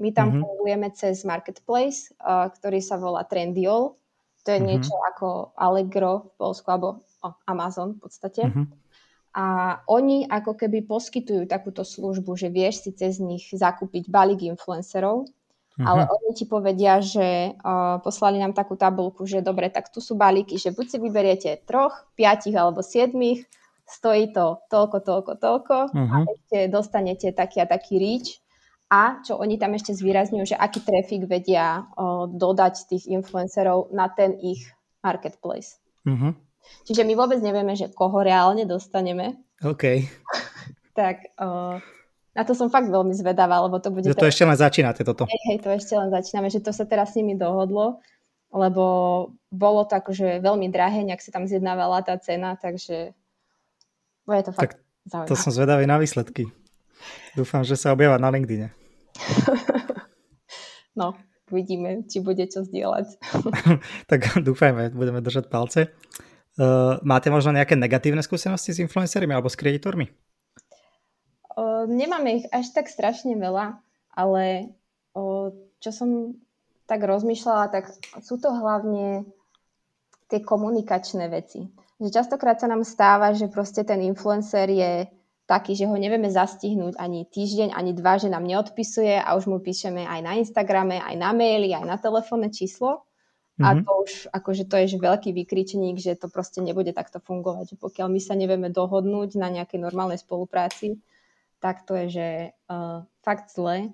My tam mm-hmm. fungujeme cez marketplace, uh, ktorý sa volá Trendyol. To je mm-hmm. niečo ako Allegro v Polsku, alebo oh, Amazon v podstate. Mm-hmm. A oni ako keby poskytujú takúto službu, že vieš si cez nich zakúpiť balík influencerov, Ale oni ti povedia, že uh, poslali nám takú tabulku, že dobre, tak tu sú balíky, že buď si vyberiete troch, piatich alebo siedmých, stojí to toľko, toľko, toľko uh-huh. a mhm. ešte dostanete taký a taký reach. A čo oni tam ešte zvýrazňujú, že aký trafik vedia uh, dodať tých influencerov na ten ich marketplace. Uh-huh. Čiže my vôbec nevieme, že koho reálne dostaneme. OK. tak uh, na to som fakt veľmi zvedavá, lebo to bude... Že to teraz... ešte len začínate toto. Hej, hej, to ešte len začíname, že to sa teraz s nimi dohodlo, lebo bolo to akože veľmi drahé, nejak sa tam zjednávala tá cena, takže bude to fakt tak zaujímavé. To som zvedavý na výsledky. Dúfam, že sa objava na LinkedIne. no, uvidíme, či bude čo zdieľať. tak dúfajme, budeme držať palce. Uh, máte možno nejaké negatívne skúsenosti s influencermi alebo s kreditormi? Nemáme ich až tak strašne veľa, ale o, čo som tak rozmýšľala, tak sú to hlavne tie komunikačné veci. Že častokrát sa nám stáva, že proste ten influencer je taký, že ho nevieme zastihnúť ani týždeň, ani dva, že nám neodpisuje a už mu píšeme aj na Instagrame, aj na maily, aj na telefónne číslo. Mm-hmm. A mhm. to už, akože to je že veľký vykričník, že to proste nebude takto fungovať. Že pokiaľ my sa nevieme dohodnúť na nejakej normálnej spolupráci, tak to je, že uh, fakt zle.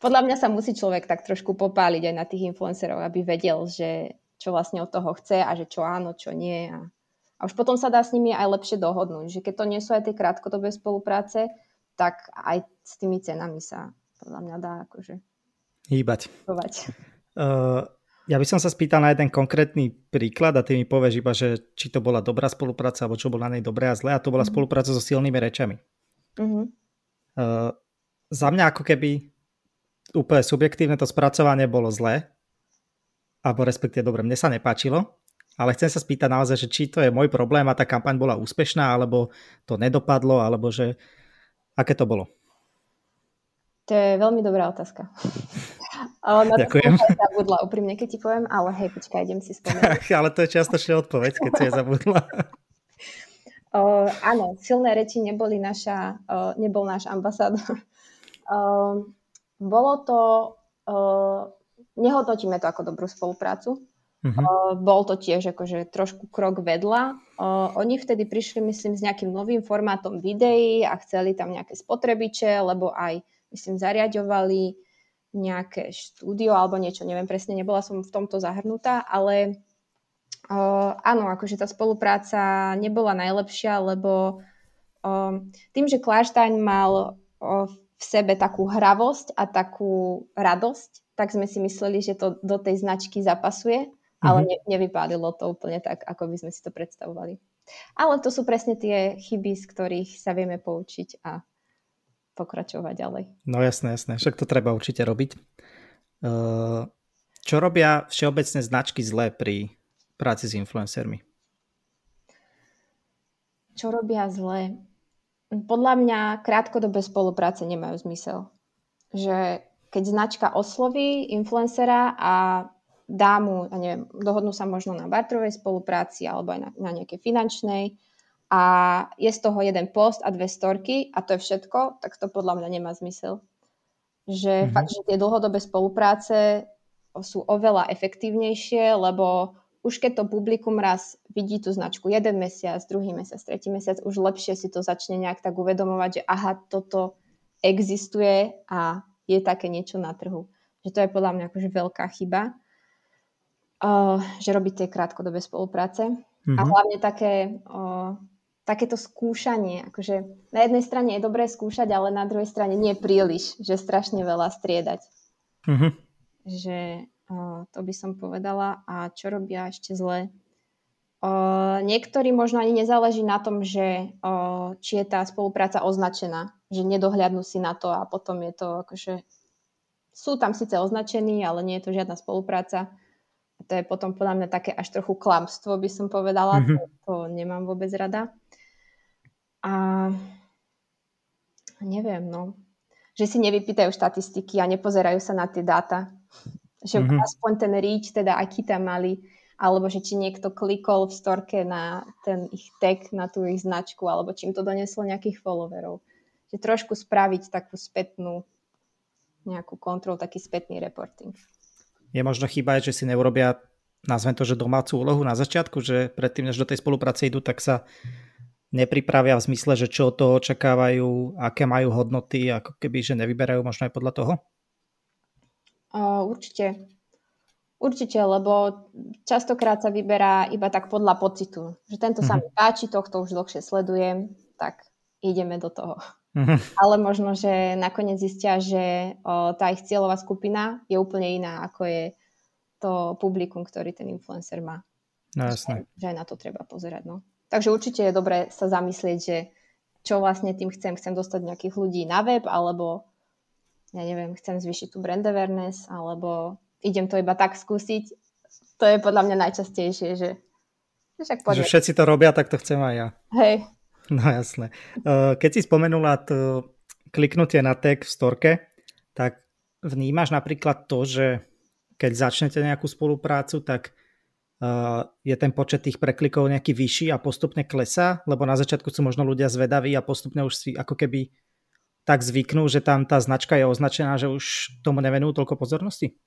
Podľa mňa sa musí človek tak trošku popáliť aj na tých influencerov, aby vedel, že čo vlastne od toho chce a že čo áno, čo nie. A, a už potom sa dá s nimi aj lepšie dohodnúť, že keď to nie sú aj tie krátkodobé spolupráce, tak aj s tými cenami sa podľa mňa dá akože hýbať. Uh, ja by som sa spýtal na jeden konkrétny príklad a ty mi povieš iba, že či to bola dobrá spolupráca alebo čo bolo na nej dobré a zlé a to bola mm-hmm. spolupráca so silnými rečami. Mm-hmm. Uh, za mňa ako keby úplne subjektívne to spracovanie bolo zlé, alebo respektíve dobre, mne sa nepáčilo, ale chcem sa spýtať naozaj, že či to je môj problém a tá kampaň bola úspešná, alebo to nedopadlo, alebo že aké to bolo? To je veľmi dobrá otázka. Ale na Ďakujem. To zabudla, úprimne, keď ti poviem, ale hej, počkaj, idem si spomenúť. ale to je čiastočne odpoveď, keď si je zabudla. Uh, áno, silné reči neboli naša, uh, nebol náš ambasádor. Uh, bolo to, uh, nehodnotíme to ako dobrú spoluprácu. Uh-huh. Uh, bol to tiež akože trošku krok vedľa. Uh, oni vtedy prišli, myslím, s nejakým novým formátom videí a chceli tam nejaké spotrebiče, lebo aj, myslím, zariadovali nejaké štúdio alebo niečo, neviem presne, nebola som v tomto zahrnutá, ale Uh, áno, akože tá spolupráca nebola najlepšia, lebo uh, tým, že Klarstein mal uh, v sebe takú hravosť a takú radosť, tak sme si mysleli, že to do tej značky zapasuje, mm-hmm. ale mhm. ne, nevypálilo to úplne tak, ako by sme si to predstavovali. Ale to sú presne tie chyby, z ktorých sa vieme poučiť a pokračovať ďalej. No jasné, jasné. Však to treba určite robiť. Čo robia všeobecné značky zlé pri práci s influencermi? Čo robia zle? Podľa mňa krátkodobé spolupráce nemajú zmysel. Že keď značka osloví influencera a dá mu, ja neviem, dohodnú sa možno na barterovej spolupráci alebo aj na, na nejakej finančnej a je z toho jeden post a dve storky a to je všetko, tak to podľa mňa nemá zmysel. Že mm-hmm. fakt, že tie dlhodobé spolupráce sú oveľa efektívnejšie, lebo už keď to publikum raz vidí tú značku jeden mesiac, druhý mesiac, tretí mesiac, už lepšie si to začne nejak tak uvedomovať, že aha, toto existuje a je také niečo na trhu. Že to je podľa mňa akože veľká chyba uh, že robiť tie krátkodobé spolupráce. Mm-hmm. A mhm. hlavne také, uh, takéto skúšanie. Akože na jednej strane je dobré skúšať, ale na druhej strane nie príliš, že strašne veľa striedať. Mm-hmm. Že to by som povedala. A čo robia ešte zle? Uh, niektorí možno ani nezáleží na tom, že uh, či je tá spolupráca označená, že nedohľadnú si na to a potom je to akože sú tam síce označení, ale nie je to žiadna spolupráca to je potom podľa mňa také až trochu klamstvo, by som povedala. Mm-hmm. To, to nemám vôbec rada. A neviem, no. Že si nevypýtajú štatistiky a nepozerajú sa na tie dáta. Že mm-hmm. aspoň ten reach, teda aký tam mali, alebo že či niekto klikol v storke na ten ich tag, na tú ich značku, alebo či im to doneslo nejakých followerov. Že trošku spraviť takú spätnú nejakú kontrolu, taký spätný reporting je možno chyba, že si neurobia, nazvem to, že domácu úlohu na začiatku, že predtým, než do tej spolupráce idú, tak sa nepripravia v zmysle, že čo to očakávajú, aké majú hodnoty, ako keby, že nevyberajú možno aj podľa toho? Určite. Určite, lebo častokrát sa vyberá iba tak podľa pocitu. Že tento uh-huh. sa mhm. mi páči, tohto už dlhšie sledujem, tak ideme do toho. Uh-huh. Ale možno, že nakoniec zistia, že o, tá ich cieľová skupina je úplne iná, ako je to publikum, ktorý ten influencer má. No jasné. Že aj na to treba pozerať. No. Takže určite je dobré sa zamyslieť, že čo vlastne tým chcem. Chcem dostať nejakých ľudí na web, alebo ja neviem, chcem zvýšiť tú brand awareness, alebo idem to iba tak skúsiť. To je podľa mňa najčastejšie, že však Že všetci to robia, tak to chcem aj ja. Hej, No jasné. Eh, keď si spomenula to kliknutie na tag v storke, tak vnímaš napríklad to, že keď začnete nejakú spoluprácu, tak eh, je ten počet tých preklikov nejaký vyšší a postupne klesá, lebo na začiatku sú možno ľudia zvedaví a postupne už si ako keby tak zvyknú, že tam tá značka je označená, že už tomu nevenujú toľko pozornosti?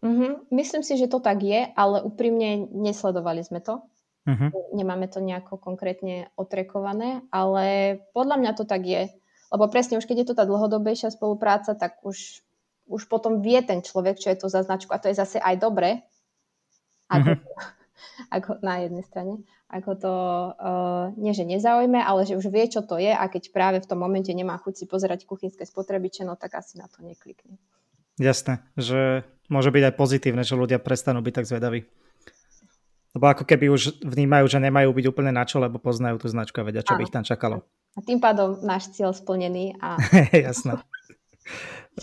Mm-hmm. Myslím si, že to tak je, ale úprimne nesledovali sme to. Uh-huh. Nemáme to nejako konkrétne otrekované, ale podľa mňa to tak je. Lebo presne už keď je to tá dlhodobejšia spolupráca, tak už, už potom vie ten človek, čo je to za značku. A to je zase aj dobre, ako, uh-huh. Ako na jednej strane. Ako to uh, nie, že nezaujme, ale že už vie, čo to je a keď práve v tom momente nemá chuť si pozerať kuchynské spotrebiče, no tak asi na to neklikne. Jasné, že môže byť aj pozitívne, že ľudia prestanú byť tak zvedaví. Lebo ako keby už vnímajú, že nemajú byť úplne na čo, lebo poznajú tú značku a vedia, čo Áno. by ich tam čakalo. A tým pádom náš cieľ splnený. A... Jasné.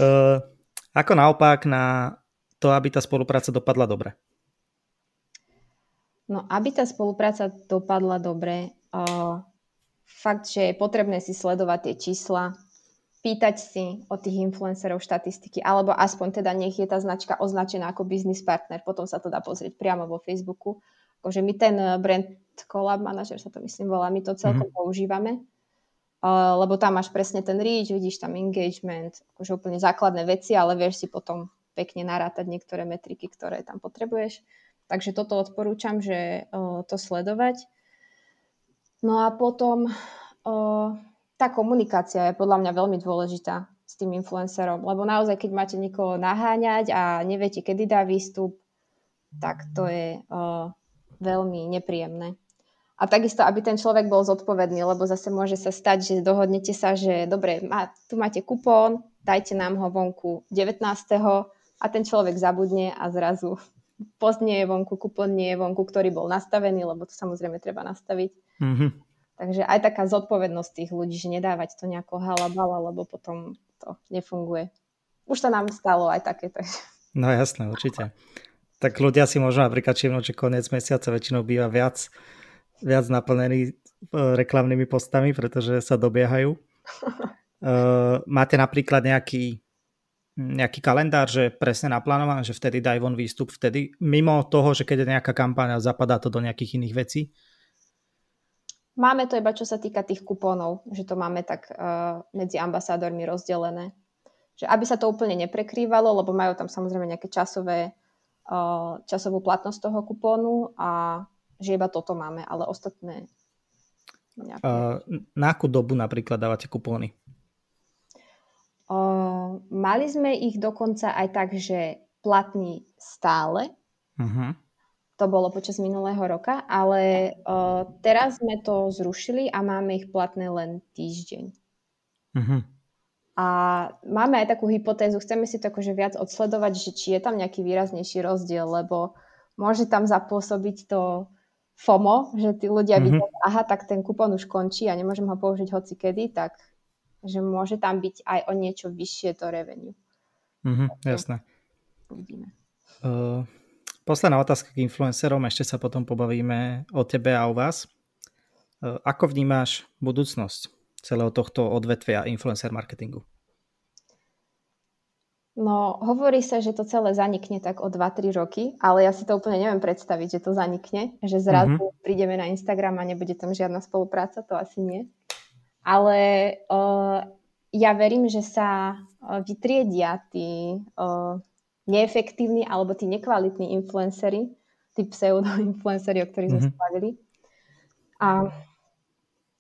uh, ako naopak na to, aby tá spolupráca dopadla dobre? No, aby tá spolupráca dopadla dobre, uh, fakt, že je potrebné si sledovať tie čísla, pýtať si od tých influencerov štatistiky, alebo aspoň teda nech je tá značka označená ako business partner, potom sa to dá pozrieť priamo vo Facebooku akože my ten eh, brand collab manager sa to myslím volá, my to celkom mm-hmm. používame, uh, lebo tam máš presne ten reach, vidíš tam engagement, akože úplne základné veci, ale vieš si potom pekne narátať niektoré metriky, ktoré tam potrebuješ. Takže toto odporúčam, že to sledovať. No a potom tá komunikácia je podľa mňa veľmi dôležitá s tým influencerom, lebo naozaj, keď máte niekoho naháňať a neviete, kedy dá výstup, tak to je veľmi nepríjemné. A takisto, aby ten človek bol zodpovedný, lebo zase môže sa stať, že dohodnete sa, že dobre, má, tu máte kupón, dajte nám ho vonku 19. a ten človek zabudne a zrazu post nie je vonku, kupón nie je vonku, ktorý bol nastavený, lebo to samozrejme treba nastaviť. Mm-hmm. Takže aj taká zodpovednosť tých ľudí, že nedávať to nejako halabala, lebo potom to nefunguje. Už sa nám stalo aj takéto. No jasné, určite tak ľudia si môžu napríklad všimnúť, že koniec mesiaca väčšinou býva viac, viac naplnený e, reklamnými postami, pretože sa dobiehajú. Uh, máte napríklad nejaký nejaký kalendár, že presne naplánované, že vtedy daj von výstup, vtedy mimo toho, že keď je nejaká kampáň a zapadá to do nejakých iných vecí? Máme to iba čo sa týka tých kupónov, že to máme tak uh, medzi ambasádormi rozdelené. Že aby sa to úplne neprekrývalo, lebo majú tam samozrejme nejaké časové, uh, časovú platnosť toho kupónu a že iba toto máme, ale ostatné nejaké... Uh, na akú dobu napríklad dávate kupóny? Uh, mali sme ich dokonca aj tak, že platný stále. Uh-huh to bolo počas minulého roka, ale uh, teraz sme to zrušili a máme ich platné len týždeň. Uh-huh. A máme aj takú hypotézu, chceme si to akože viac odsledovať, že či je tam nejaký výraznejší rozdiel, lebo môže tam zapôsobiť to FOMO, že tí ľudia uh-huh. vidia, aha, tak ten kupón už končí a nemôžem ho použiť hoci kedy, tak že môže tam byť aj o niečo vyššie to revenue. Uh-huh, jasné. Uvidíme. Uh, Posledná otázka k influencerom, ešte sa potom pobavíme o tebe a o vás. E, ako vnímáš budúcnosť celého tohto odvetvia influencer marketingu? No, hovorí sa, že to celé zanikne tak o 2-3 roky, ale ja si to úplne neviem predstaviť, že to zanikne, že zrazu mm-hmm. prídeme na Instagram a nebude tam žiadna spolupráca, to asi nie. Ale uh, ja verím, že sa uh, vytriedia tí uh, neefektívni alebo tí nekvalitní influencery, tí pseudo-influencery, o ktorých mm-hmm. sme bavili. A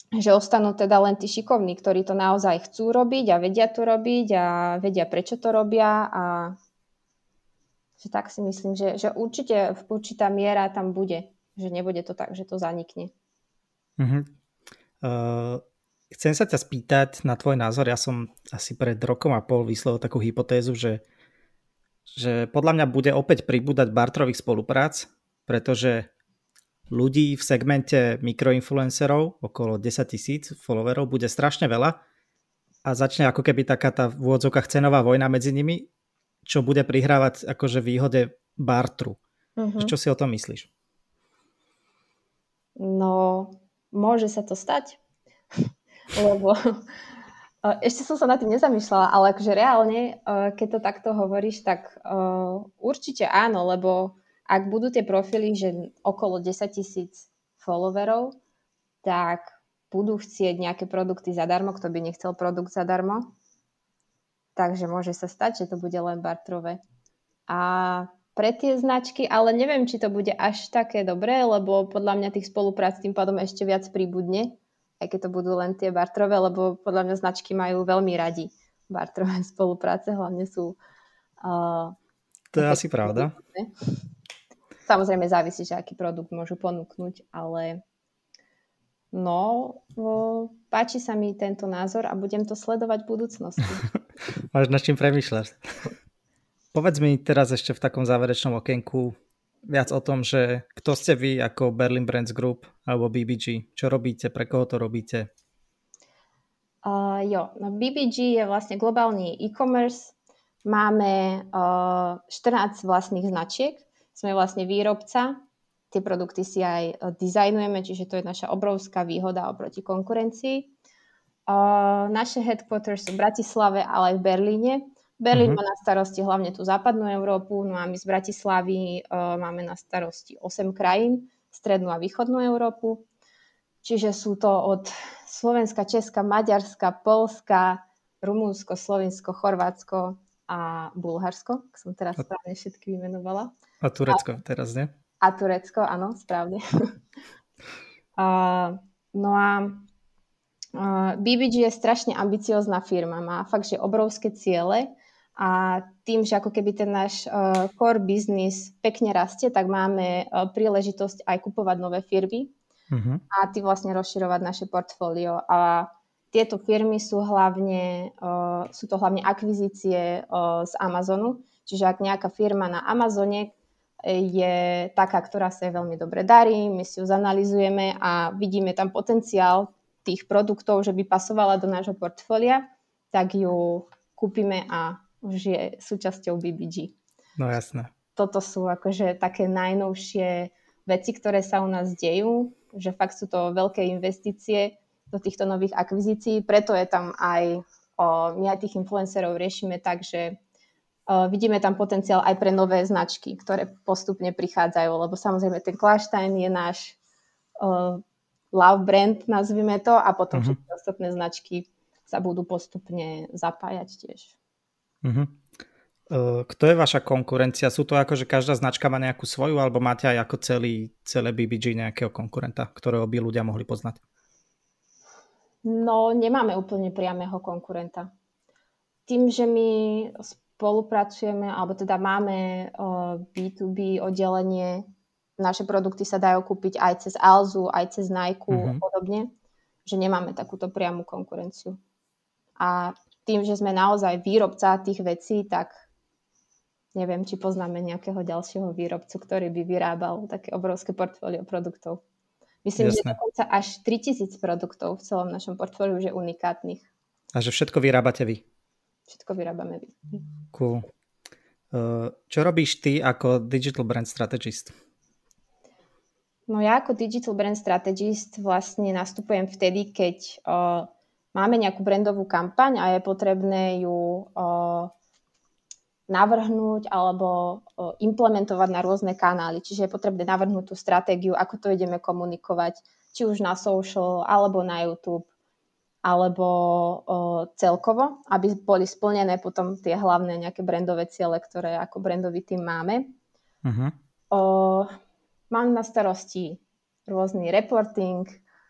že ostanú teda len tí šikovní, ktorí to naozaj chcú robiť a vedia to robiť a vedia, prečo to robia a že tak si myslím, že, že určite v určitá miera tam bude, že nebude to tak, že to zanikne. Mm-hmm. Uh, chcem sa ťa spýtať na tvoj názor. Ja som asi pred rokom a pol vyslovil takú hypotézu, že že podľa mňa bude opäť pribúdať bartrových spoluprác, pretože ľudí v segmente mikroinfluencerov, okolo 10 tisíc followerov, bude strašne veľa a začne ako keby taká tá v úvodzovkách cenová vojna medzi nimi, čo bude prihrávať akože výhode bartru. Uh-huh. Čo si o tom myslíš? No, môže sa to stať, lebo ešte som sa na tým nezamýšľala, ale akože reálne, keď to takto hovoríš, tak určite áno, lebo ak budú tie profily, že okolo 10 tisíc followerov, tak budú chcieť nejaké produkty zadarmo, kto by nechcel produkt zadarmo. Takže môže sa stať, že to bude len bartrové. A pre tie značky, ale neviem, či to bude až také dobré, lebo podľa mňa tých spoluprác tým pádom ešte viac príbudne aj keď to budú len tie bartrové, lebo podľa mňa značky majú veľmi radi bartrové spolupráce, hlavne sú... Uh, to je asi pravda. Samozrejme závisí, že aký produkt môžu ponúknuť, ale no, páči sa mi tento názor a budem to sledovať v budúcnosti. Máš nad čím premýšľať. Povedz mi teraz ešte v takom záverečnom okienku, viac o tom, že kto ste vy ako Berlin Brands Group alebo BBG, čo robíte, pre koho to robíte? Uh, jo, no BBG je vlastne globálny e-commerce. Máme uh, 14 vlastných značiek. Sme vlastne výrobca. Tie produkty si aj uh, dizajnujeme, čiže to je naša obrovská výhoda oproti konkurencii. Uh, naše headquarters sú v Bratislave, ale aj v Berlíne. Berlín uh-huh. má na starosti hlavne tú západnú Európu, no a my z Bratislavy uh, máme na starosti 8 krajín, strednú a východnú Európu. Čiže sú to od Slovenska, Česka, Maďarska, Polska, Rumúnsko, Slovinsko, Chorvátsko a Bulharsko, ak som teraz správne všetky vymenovala. A Turecko a, teraz, nie? A Turecko, áno, správne. uh, no a uh, BBG je strašne ambiciozná firma, má fakt, že obrovské ciele a tým, že ako keby ten náš uh, core business pekne rastie, tak máme uh, príležitosť aj kupovať nové firmy uh-huh. a tým vlastne rozširovať naše portfólio. A tieto firmy sú hlavne, uh, sú to hlavne akvizície uh, z Amazonu. Čiže ak nejaká firma na Amazone je taká, ktorá sa veľmi dobre darí, my si ju zanalizujeme a vidíme tam potenciál tých produktov, že by pasovala do nášho portfólia, tak ju kúpime a už je súčasťou BBG. No jasné. Toto sú akože také najnovšie veci, ktoré sa u nás dejú, že fakt sú to veľké investície do týchto nových akvizícií, preto je tam aj, my aj tých influencerov riešime tak, že vidíme tam potenciál aj pre nové značky, ktoré postupne prichádzajú, lebo samozrejme ten Klaštajn je náš uh, love brand, nazvime to, a potom uh-huh. všetky ostatné značky sa budú postupne zapájať tiež. Uh-huh. Kto je vaša konkurencia? Sú to ako, že každá značka má nejakú svoju, alebo máte aj ako celý, celé BBG nejakého konkurenta, ktorého by ľudia mohli poznať? No, nemáme úplne priamého konkurenta. Tým, že my spolupracujeme, alebo teda máme B2B oddelenie, naše produkty sa dajú kúpiť aj cez Alzu, aj cez Nike mm-hmm. a podobne, že nemáme takúto priamu konkurenciu. A tým, že sme naozaj výrobca tých vecí, tak neviem, či poznáme nejakého ďalšieho výrobcu, ktorý by vyrábal také obrovské portfólio produktov. Myslím, Jasné. že dokonca až 3000 produktov v celom našom portfóliu je unikátnych. A že všetko vyrábate vy? Všetko vyrábame vy. Cool. Uh, čo robíš ty ako digital brand strategist? No ja ako digital brand strategist vlastne nastupujem vtedy, keď máme nejakú brandovú kampaň a je potrebné ju navrhnúť alebo implementovať na rôzne kanály. Čiže je potrebné navrhnúť tú stratégiu, ako to ideme komunikovať, či už na social, alebo na YouTube, alebo celkovo, aby boli splnené potom tie hlavné nejaké brandové ciele, ktoré ako brandový tým máme. Uh-huh. O, mám na starosti rôzny reporting,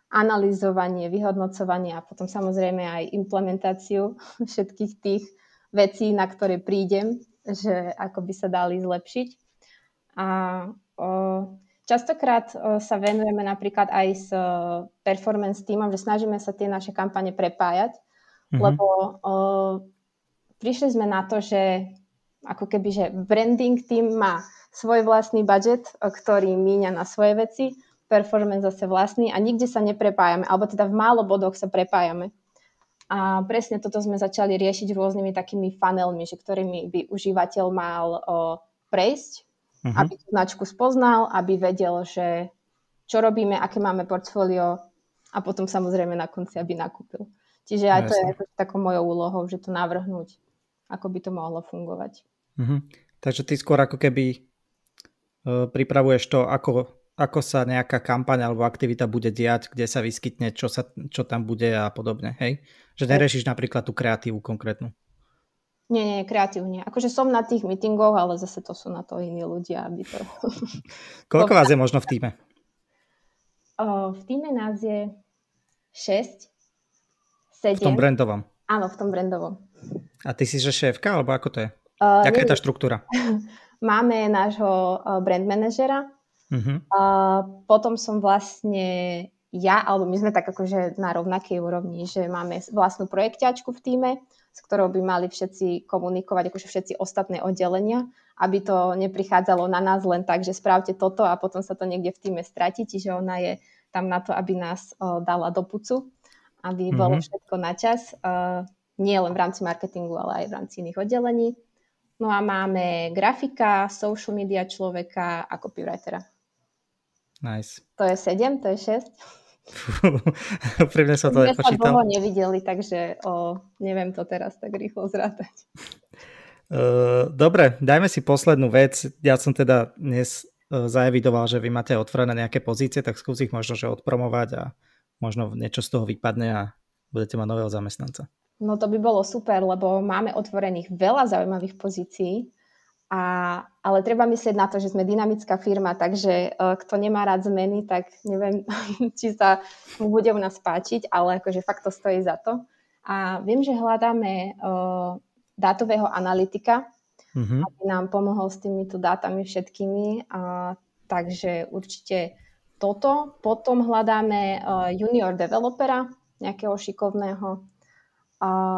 analyzovanie, vyhodnocovanie a potom samozrejme aj implementáciu všetkých tých vecí, na ktoré prídem, že ako by sa dali zlepšiť. A o, častokrát o, sa venujeme napríklad aj s o, performance týmom, že snažíme sa tie naše kampane prepájať, mm-hmm. lebo o, prišli sme na to, že ako keby, že branding tým má svoj vlastný budget, ktorý míňa na svoje veci, performance zase vlastný a nikde sa neprepájame, alebo teda v málo bodoch sa prepájame. A presne toto sme začali riešiť rôznymi takými funnelmi, že ktorými by užívateľ mal o, prejsť, uh-huh. aby tú značku spoznal, aby vedel, že čo robíme, aké máme portfólio a potom samozrejme na konci, aby nakúpil. Čiže aj no, to je takou mojou úlohou, že to navrhnúť, ako by to mohlo fungovať. Uh-huh. Takže ty skôr ako keby uh, pripravuješ to, ako ako sa nejaká kampaň alebo aktivita bude diať, kde sa vyskytne, čo, sa, čo tam bude a podobne, hej? Že nerešiš napríklad tú kreatívu konkrétnu. Nie, nie, kreatívu nie. Akože som na tých meetingoch, ale zase to sú na to iní ľudia, aby to... Koľko vás je možno v týme? Uh, v týme nás je 6, 7. V tom brandovom? Áno, v tom brandovom. A ty si že šéfka, alebo ako to je? Uh, nie, je tá štruktúra? Máme nášho brand manažera, Uh-huh. A potom som vlastne ja, alebo my sme tak akože na rovnakej úrovni, že máme vlastnú projekťačku v týme, s ktorou by mali všetci komunikovať, akože všetci ostatné oddelenia, aby to neprichádzalo na nás len tak, že správte toto a potom sa to niekde v týme stratí, čiže ona je tam na to, aby nás o, dala do pucu, aby uh-huh. bolo všetko na čas, uh, nie len v rámci marketingu, ale aj v rámci iných oddelení. No a máme grafika, social media človeka a copywritera. Nice. To je 7, to je 6. Úprimne som to nepočítal. dlho nevideli, takže o, neviem to teraz tak rýchlo zrátať. Uh, dobre, dajme si poslednú vec. Ja som teda dnes zaevidoval, že vy máte otvorené nejaké pozície, tak skús ich možno že odpromovať a možno niečo z toho vypadne a budete mať nového zamestnanca. No to by bolo super, lebo máme otvorených veľa zaujímavých pozícií a, ale treba myslieť na to, že sme dynamická firma, takže uh, kto nemá rád zmeny, tak neviem, či sa mu bude u nás páčiť, ale akože fakt to stojí za to. A viem, že hľadáme uh, dátového analytika, mm-hmm. aby nám pomohol s týmito dátami všetkými. Uh, takže určite toto. Potom hľadáme uh, junior developera, nejakého šikovného,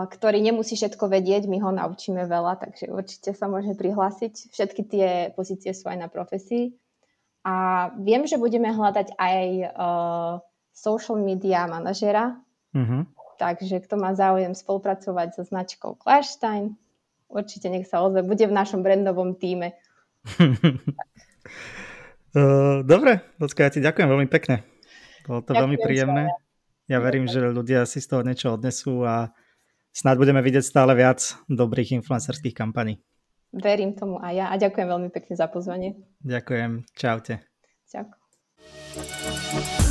ktorý nemusí všetko vedieť, my ho naučíme veľa, takže určite sa môže prihlásiť. Všetky tie pozície sú aj na profesii. A viem, že budeme hľadať aj uh, social media manažera, mm-hmm. takže kto má záujem spolupracovať so značkou Clashstein, určite nech sa ozve, bude v našom brandovom týme. uh, dobre, Lucka, ja ti ďakujem veľmi pekne. Bolo to ďakujem veľmi príjemné. Ja verím, že ľudia si z toho niečo odnesú a snad budeme vidieť stále viac dobrých influencerských kampaní. Verím tomu aj ja a ďakujem veľmi pekne za pozvanie. Ďakujem. Čaute. Ďakujem.